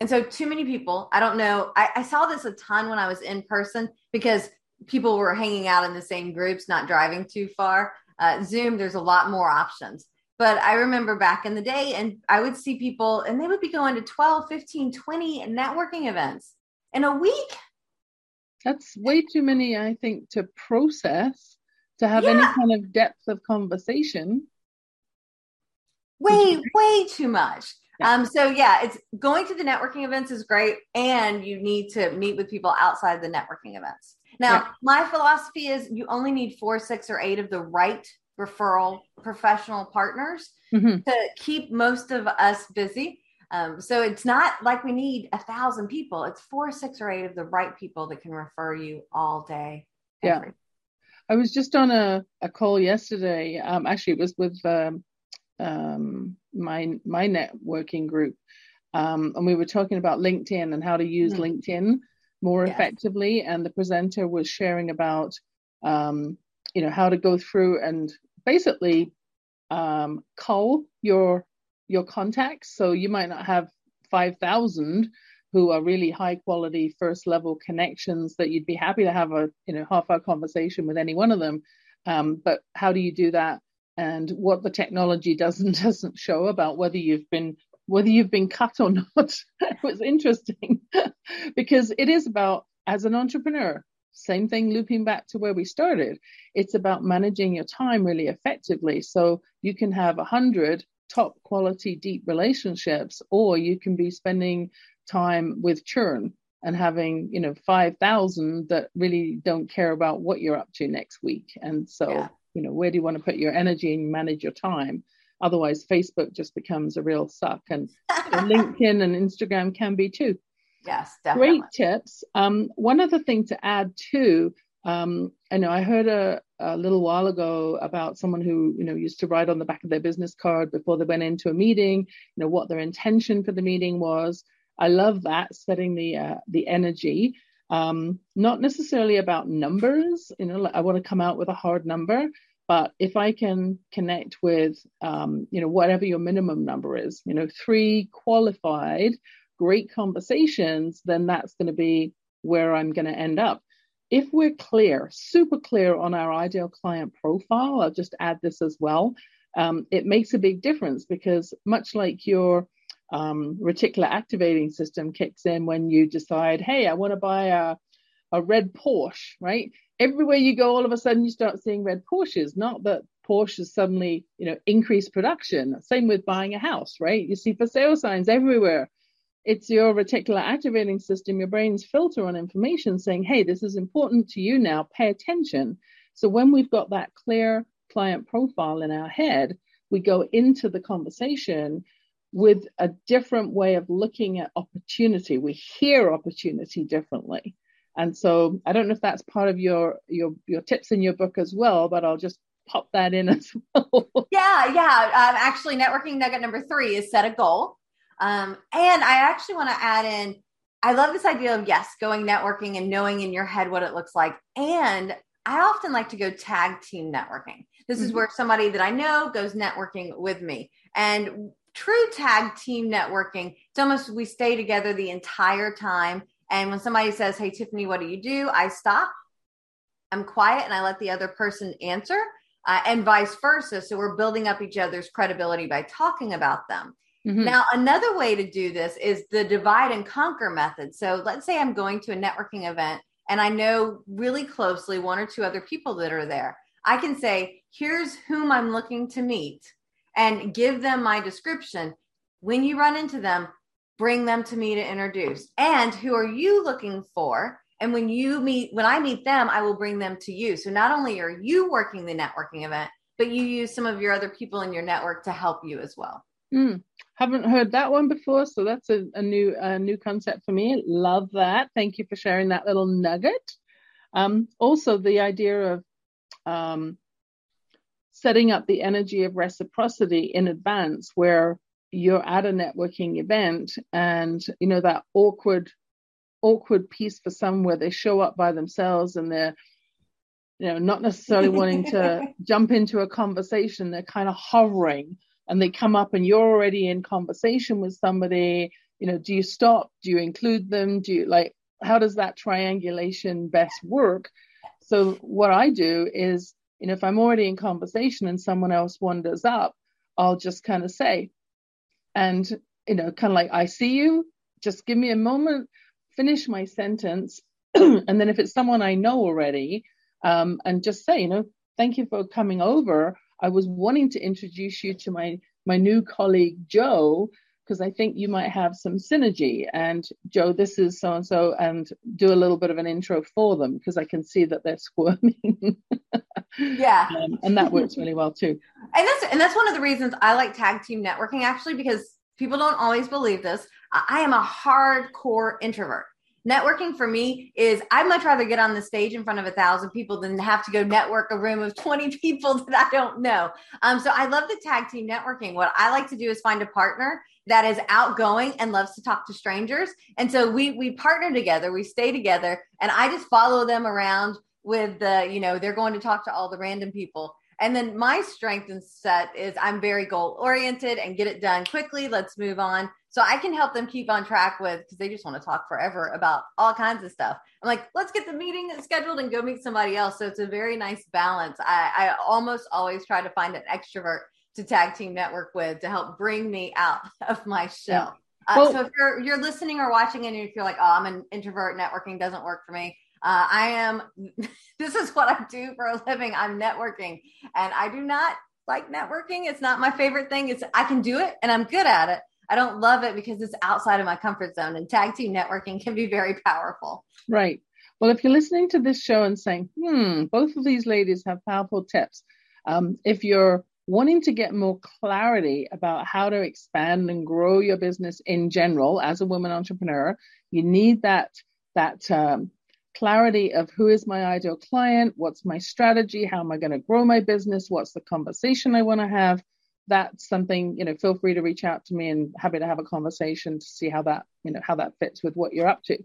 and so too many people i don't know I, I, saw this a ton when i was in person because people were hanging out in the same groups not driving too far uh, zoom there's a lot more options but i remember back in the day and i would see people and they would be going to 12 15 20 networking events in a week that's way too many i think to process to have yeah. any kind of depth of conversation. Way, way too much. Yeah. Um, so yeah, it's going to the networking events is great, and you need to meet with people outside the networking events. Now, yeah. my philosophy is you only need four, six, or eight of the right referral professional partners mm-hmm. to keep most of us busy. Um, so it's not like we need a thousand people. It's four, six, or eight of the right people that can refer you all day. Yeah. I was just on a, a call yesterday. Um, actually, it was with um, um, my my networking group, um, and we were talking about LinkedIn and how to use mm-hmm. LinkedIn more yeah. effectively. And the presenter was sharing about, um, you know, how to go through and basically um, call your your contacts. So you might not have five thousand who are really high quality first level connections that you'd be happy to have a you know half hour conversation with any one of them um, but how do you do that and what the technology doesn't doesn't show about whether you've been whether you've been cut or not. It was interesting because it is about as an entrepreneur same thing looping back to where we started. It's about managing your time really effectively. So you can have a hundred top quality deep relationships or you can be spending time with churn and having you know 5000 that really don't care about what you're up to next week. And so yeah. you know where do you want to put your energy and manage your time otherwise facebook just becomes a real suck and linkedin and instagram can be too yes definitely. great tips um, one other thing to add too um, I know I heard a, a little while ago about someone who you know used to write on the back of their business card before they went into a meeting, you know what their intention for the meeting was. I love that setting the uh, the energy. Um, not necessarily about numbers. You know, I want to come out with a hard number, but if I can connect with, um, you know, whatever your minimum number is, you know, three qualified, great conversations, then that's going to be where I'm going to end up. If we're clear, super clear on our ideal client profile, I'll just add this as well. Um, it makes a big difference because much like your um, reticular activating system kicks in when you decide, hey, I want to buy a, a red Porsche, right? Everywhere you go, all of a sudden you start seeing red Porsches. Not that Porsche has suddenly, you know, increased production. Same with buying a house, right? You see for sale signs everywhere. It's your reticular activating system, your brain's filter on information saying, hey, this is important to you now, pay attention. So when we've got that clear client profile in our head, we go into the conversation with a different way of looking at opportunity. We hear opportunity differently. And so I don't know if that's part of your your your tips in your book as well, but I'll just pop that in as well. Yeah, yeah. Um, actually, networking nugget number three is set a goal. Um, and I actually want to add in. I love this idea of yes, going networking and knowing in your head what it looks like. And I often like to go tag team networking. This mm-hmm. is where somebody that I know goes networking with me. And true tag team networking, it's almost we stay together the entire time. And when somebody says, Hey, Tiffany, what do you do? I stop, I'm quiet, and I let the other person answer, uh, and vice versa. So we're building up each other's credibility by talking about them. Mm-hmm. Now, another way to do this is the divide and conquer method. So let's say I'm going to a networking event and I know really closely one or two other people that are there. I can say, here's whom I'm looking to meet and give them my description. When you run into them, bring them to me to introduce. And who are you looking for? And when you meet, when I meet them, I will bring them to you. So not only are you working the networking event, but you use some of your other people in your network to help you as well. Mm, haven't heard that one before, so that's a, a new a new concept for me. Love that. Thank you for sharing that little nugget. Um, also, the idea of um, setting up the energy of reciprocity in advance, where you're at a networking event and you know that awkward awkward piece for some where they show up by themselves and they're you know not necessarily wanting to jump into a conversation. They're kind of hovering and they come up and you're already in conversation with somebody. You know do you stop? Do you include them? Do you like how does that triangulation best work? So what i do is you know if i'm already in conversation and someone else wanders up i'll just kind of say and you know kind of like i see you. Just give me a moment finish my sentence. And then if it's someone i know already um, and just say you know thank you for coming over. I was wanting to introduce you to my my new colleague joe because i think you might have some synergy. And joe this is so and so and do a little bit of an intro for them because i can see that they're squirming. Yeah. Um, and that works really well too. And that's and that's one of the reasons i like tag team networking actually because people don't always believe this. I am a hardcore introvert networking for me is I'd much rather get on the stage in front of a thousand people than have to go network a room of 20 people that I don't know. Um, so I love the tag team networking. What I like to do is find a partner that is outgoing and loves to talk to strangers. And so we we partner together, we stay together, and I just follow them around with the, you know, they're going to talk to all the random people. And then my strength and set is I'm very goal oriented and get it done quickly. Let's move on. So I can help them keep on track with because they just want to talk forever about all kinds of stuff. I'm like, let's get the meeting scheduled and go meet somebody else. So it's a very nice balance. I, I almost always try to find an extrovert to tag team network with to help bring me out of my shell. Yeah. Uh, well, so if you're you're listening or watching and you feel like, oh, I'm an introvert, networking doesn't work for me, uh, I am, this is what I do for a living. I'm networking and I do not like networking. It's not my favorite thing. It's, I can do it and I'm good at it. I don't love it because it's outside of my comfort zone and tag team networking can be very powerful. Right. Well, if you're listening to this show and saying, hmm, both of these ladies have powerful tips. Um, if you're wanting to get more clarity about how to expand and grow your business in general as a woman entrepreneur, you need that that um, clarity of who is my ideal client, what's my strategy, how am I going to grow my business, what's the conversation I want to have. That's something, you know, feel free to reach out to me and happy to have a conversation to see how that, you know, how that fits with what you're up to.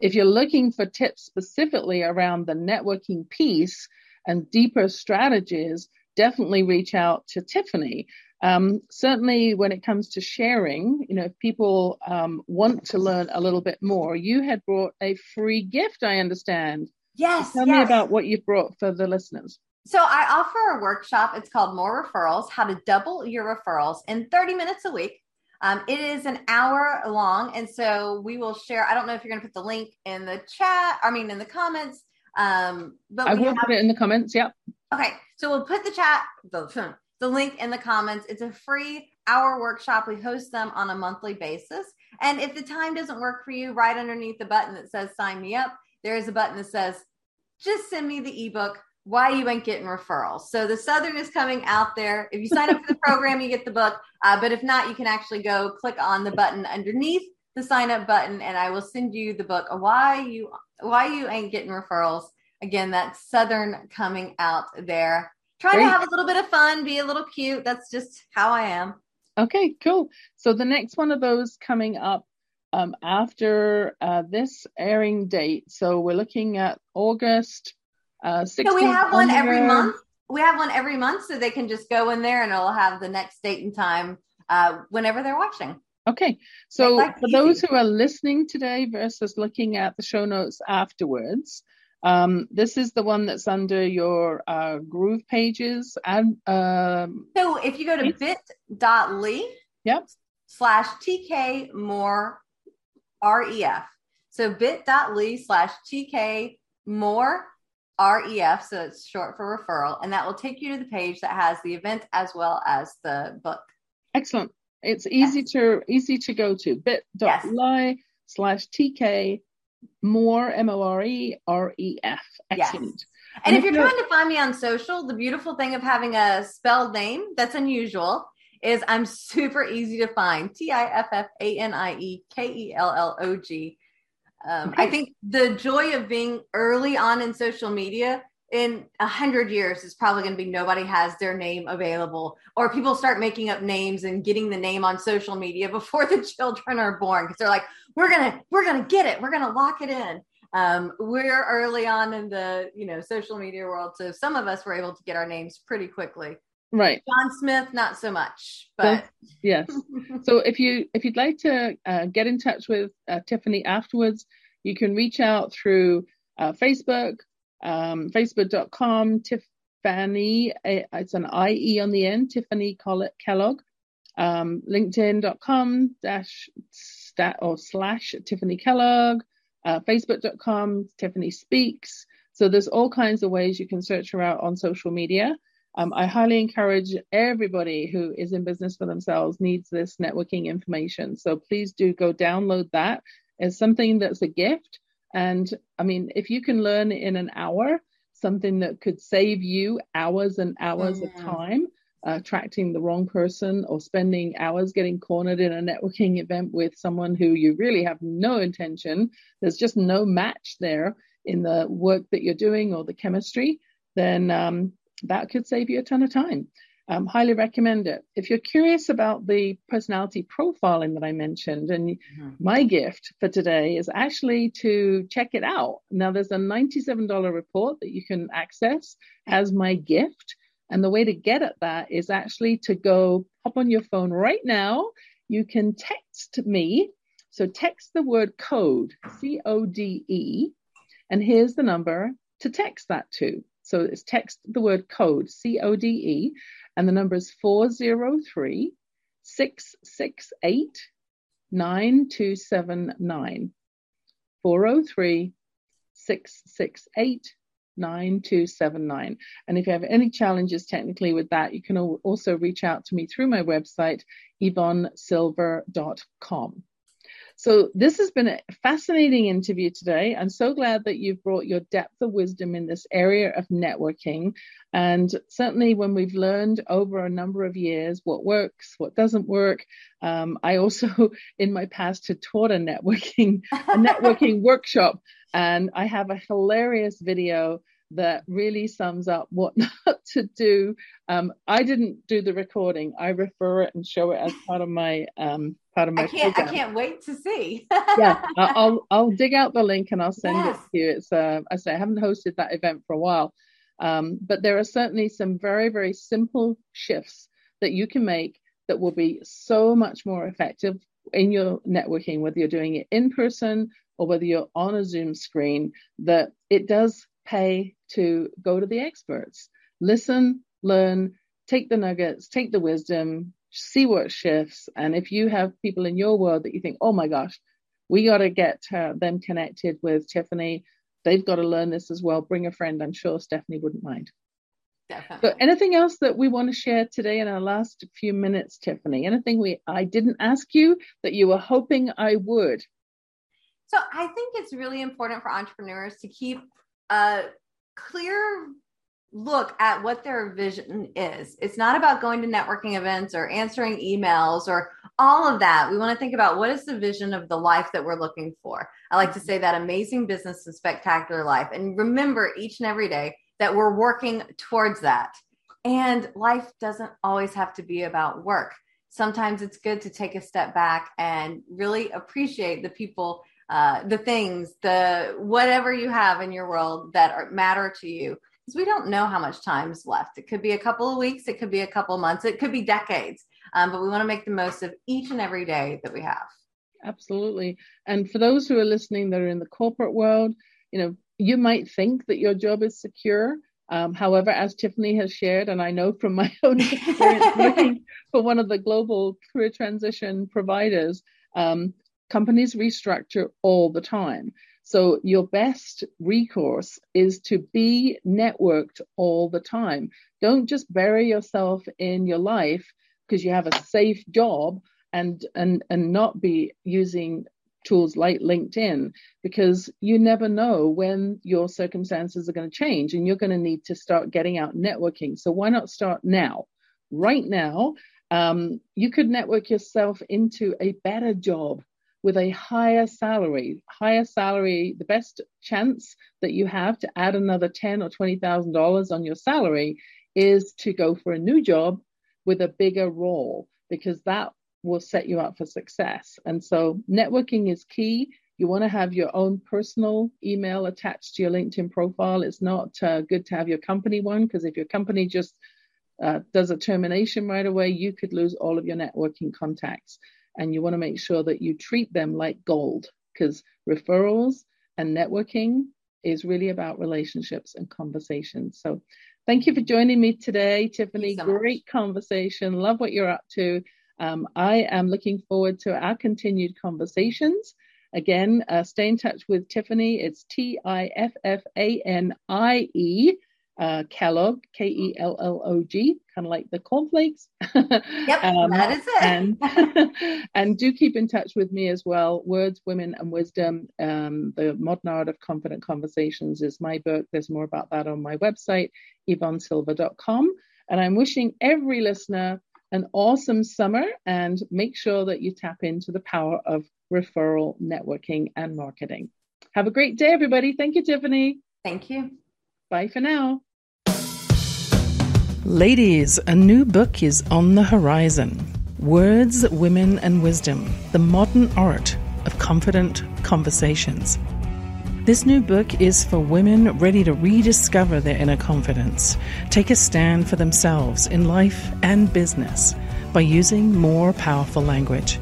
If you're looking for tips specifically around the networking piece and deeper strategies, definitely reach out to Tiffany. Um, certainly, when it comes to sharing, you know, if people um, want to learn a little bit more, you had brought a free gift, I understand. Yes. Tell yes. me about what you've brought for the listeners. So, I offer a workshop. It's called More Referrals How to Double Your Referrals in 30 minutes a week. Um, it is an hour long. And so we will share. I don't know if you're going to put the link in the chat, I mean, in the comments. Um, but I will have, put it in the comments. Yep. Okay. So we'll put the chat, the, the link in the comments. It's a free hour workshop. We host them on a monthly basis. And if the time doesn't work for you, right underneath the button that says sign me up, there is a button that says just send me the ebook why you ain't getting referrals. So the Southern is coming out there. If you sign up for the program, you get the book. Uh, but if not, you can actually go click on the button underneath the sign up button, and I will send you the book. Why you why you ain't getting referrals. Again, that's Southern coming out there. Try Great. to have a little bit of fun, be a little cute. That's just how I am. Okay, cool. So the next one of those coming up um, after uh, this airing date. So we're looking at August. Uh, so we have one every month. We have one every month, so they can just go in there and it'll have the next date and time uh, whenever they're watching. Okay, so for easy. those who are listening today versus looking at the show notes afterwards, um, this is the one that's under your uh, Groove pages. And um, so if you go to bit.ly yep. slash TK more REF. So bit.ly slash TK more REF. So it's short for referral. And that will take you to the page that has the event as well as the book. Excellent. It's easy yes. to easy to go to bit.ly yes. slash TK more M O R E R E F. Excellent. Yes. And, and if, if you're, you're trying to find me on social, the beautiful thing of having a spelled name that's unusual is I'm super easy to find. T I F F A N I E K E L L O G. Um. I think the joy of being early on in social media in a hundred years is probably going to be nobody has their name available or people start making up names and getting the name on social media before the children are born because they're like we're gonna we're gonna get it. We're gonna lock it in. Um, we're early on in the you know social media world so some of us were able to get our names pretty quickly right john smith not so much but so, yes so if you if you'd like to uh, get in touch with uh, tiffany afterwards you can reach out through uh, facebook um, facebook.com, Tiffany, it's an IE on the end, Tiffany Kellogg, um, linkedin.com dash stat or slash Tiffany Kellogg, uh, facebook.com, Tiffany Speaks. So there's all kinds of ways you can search her out on social media. Um, I highly encourage everybody who is in business for themselves needs this networking information. So please do go download that. It's something that's a gift. And I mean, if you can learn in an hour something that could save you hours and hours mm-hmm. of time, uh, attracting the wrong person or spending hours getting cornered in a networking event with someone who you really have no intention, there's just no match there in the work that you're doing or the chemistry, then um, that could save you a ton of time. Um, highly recommend it. If you're curious about the personality profiling that I mentioned, and mm-hmm. my gift for today is actually to check it out. Now, there's a $97 report that you can access as my gift. And the way to get at that is actually to go hop on your phone right now. You can text me. So text the word code, C O D E, and here's the number to text that to. So it's text the word code, C O D E, and the number is 403 668 9279. 403 668 9279. And if you have any challenges technically with that, you can also reach out to me through my website, yvonnesilver.com. So this has been a fascinating interview today. I'm so glad that you've brought your depth of wisdom in this area of networking. And certainly when we've learned over a number of years what works, what doesn't work. Um, I also in my past had taught a networking, a networking workshop and I have a hilarious video that really sums up what not to do. Um, I didn't do the recording. I refer it and show it as part of my um, part of my. I can't. Program. I can't wait to see. yeah, I'll I'll dig out the link and I'll send yes. it to you. It's uh, I say I haven't hosted that event for a while, um, but there are certainly some very very simple shifts that you can make that will be so much more effective in your networking, whether you're doing it in person or whether you're on a Zoom screen. That it does pay to go to the experts, listen, learn, take the nuggets, take the wisdom, see what shifts. And if you have people in your world that you think, oh my gosh, we got to get uh, them connected with Tiffany, they've got to learn this as well. Bring a friend. I'm sure Stephanie wouldn't mind. Definitely. So anything else that we want to share today in our last few minutes, Tiffany? Anything we I didn't ask you that you were hoping I would? So I think it's really important for entrepreneurs to keep a clear look at what their vision is. It's not about going to networking events or answering emails or all of that. We want to think about what is the vision of the life that we're looking for. I like to say that amazing business and spectacular life. And remember each and every day that we're working towards that. And life doesn't always have to be about work. Sometimes it's good to take a step back and really appreciate the people uh, the things, the whatever you have in your world that are, matter to you. Because we don't know how much time's left. It could be a couple of weeks, it could be a couple of months, it could be decades. Um, but we want to make the most of each and every day that we have. Absolutely. And for those who are listening that are in the corporate world, you know, you might think that your job is secure. Um, however, as Tiffany has shared, and I know from my own experience working for one of the global career transition providers, um, companies restructure all the time. So your best recourse is to be networked all the time. Don't just bury yourself in your life because you have a safe job and and and not be using tools like LinkedIn because you never know when your circumstances are going to change and you're going to need to start getting out networking. So why not start now? Right now, Um, you could network yourself into a better job with a higher salary. Higher salary, the best chance that you have to add another ten or twenty thousand dollars on your salary is to go for a new job with a bigger role because that will set you up for success. And so networking is key. You want to have your own personal email attached to your LinkedIn profile. It's not uh, good to have your company one because if your company just uh, does a termination right away, you could lose all of your networking contacts. And you want to make sure that you treat them like gold because referrals and networking is really about relationships and conversations. So thank you for joining me today, Tiffany. So Great conversation. Love what you're up to. Um, I am looking forward to our continued conversations. Again, uh, stay in touch with Tiffany. It's T I F F A N I E. Uh, Kellogg, K E L L O G, kind of like the cornflakes. Yep, um, that is it. and, and do keep in touch with me as well. Words, Women, and Wisdom. Um, the Modern Art of Confident Conversations is my book. There's more about that on my website, yvonnesilver.com. And I'm wishing every listener an awesome summer and make sure that you tap into the power of referral networking and marketing. Have a great day, everybody. Thank you, Tiffany. Thank you. Bye for now. Ladies, a new book is on the horizon Words, Women, and Wisdom The Modern Art of Confident Conversations. This new book is for women ready to rediscover their inner confidence, take a stand for themselves in life and business by using more powerful language.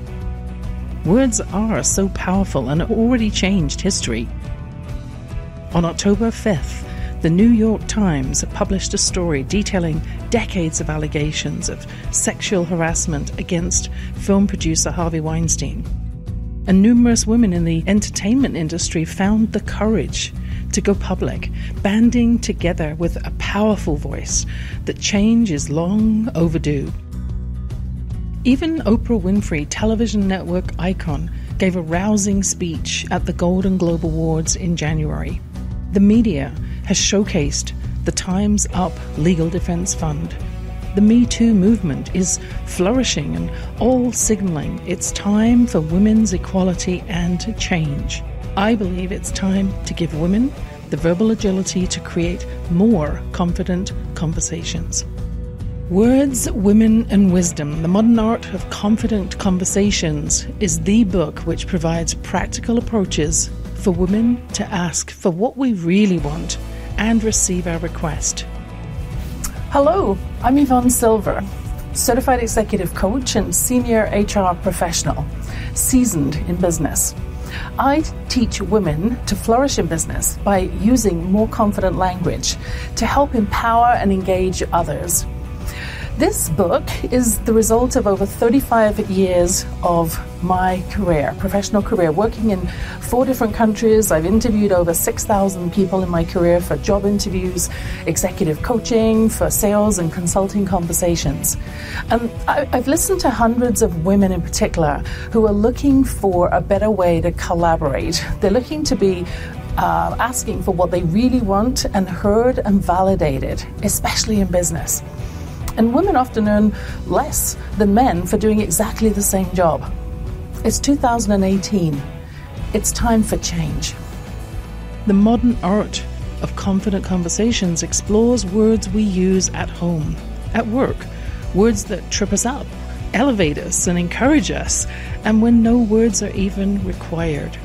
Words are so powerful and already changed history. On October 5th, the New York Times published a story detailing decades of allegations of sexual harassment against film producer Harvey Weinstein and numerous women in the entertainment industry found the courage to go public, banding together with a powerful voice that change is long overdue. Even Oprah Winfrey, television network icon, gave a rousing speech at the Golden Globe Awards in January. The media has showcased the Time's Up Legal Defense Fund the Me Too movement is flourishing and all signaling it's time for women's equality and change. I believe it's time to give women the verbal agility to create more confident conversations. Words, Women, and Wisdom The Modern Art of Confident Conversations is the book which provides practical approaches for women to ask for what we really want and receive our request. Hello, I'm Yvonne Silver, certified executive coach and senior HR professional, seasoned in business. I teach women to flourish in business by using more confident language to help empower and engage others this book is the result of over 35 years of my career, professional career, working in four different countries. I've interviewed over 6,000 people in my career for job interviews, executive coaching, for sales and consulting conversations. And I, have listened to hundreds of women in particular who are looking for a better way to collaborate. They're looking to be uh, asking for what they really want and heard and validated, especially in business. And women often earn less than men for doing exactly the same job. It's 2018. It's time for change. The modern art of confident conversations explores words we use at home, at work, words that trip us up, elevate us, and encourage us, and when no words are even required.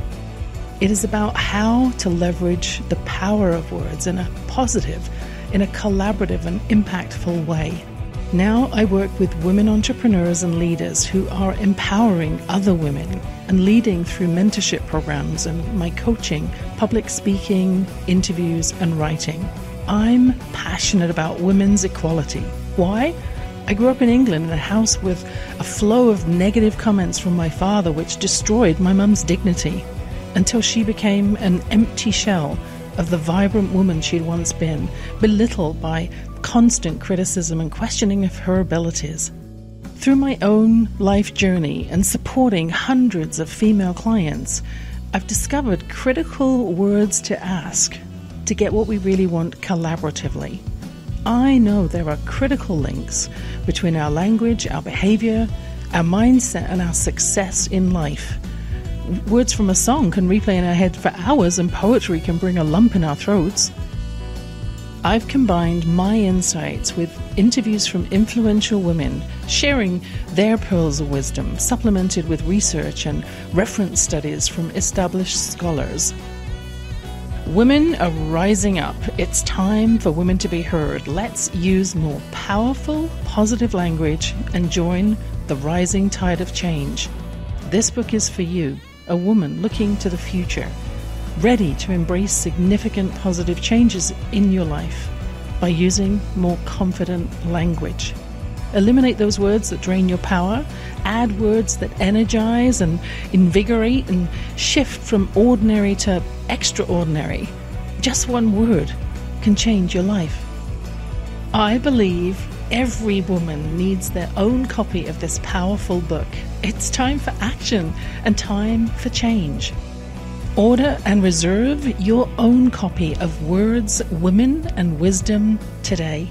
It is about how to leverage the power of words in a positive, in a collaborative, and impactful way. Now I work with women entrepreneurs and leaders who are empowering other women and leading through mentorship programs and my coaching, public speaking, interviews, and writing. I'm passionate about women's equality. Why? I grew up in England in a house with a flow of negative comments from my father, which destroyed my mum's dignity until she became an empty shell of the vibrant woman she'd once been, belittled by constant criticism and questioning of her abilities. Through my own life journey and supporting hundreds of female clients, I've discovered critical words to ask to get what we really want collaboratively. I know there are critical links between our language, our behavior, our mindset, and our success in life. Words from a song can replay in our head for hours, and poetry can bring a lump in our throats. I've combined my insights with interviews from influential women sharing their pearls of wisdom, supplemented with research and reference studies from established scholars. Women are rising up. It's time for women to be heard. Let's use more powerful, positive language and join the rising tide of change. This book is for you, a woman looking to the future ready to embrace significant positive changes in your life by using more confident language. Eliminate those words that drain your power, add words that energize and invigorate, and shift from ordinary to extraordinary. Just one word can change your life. I believe every woman needs their own copy of this powerful book. It's time for action and time for change. Order and reserve your own copy of Words, Women, and Wisdom today.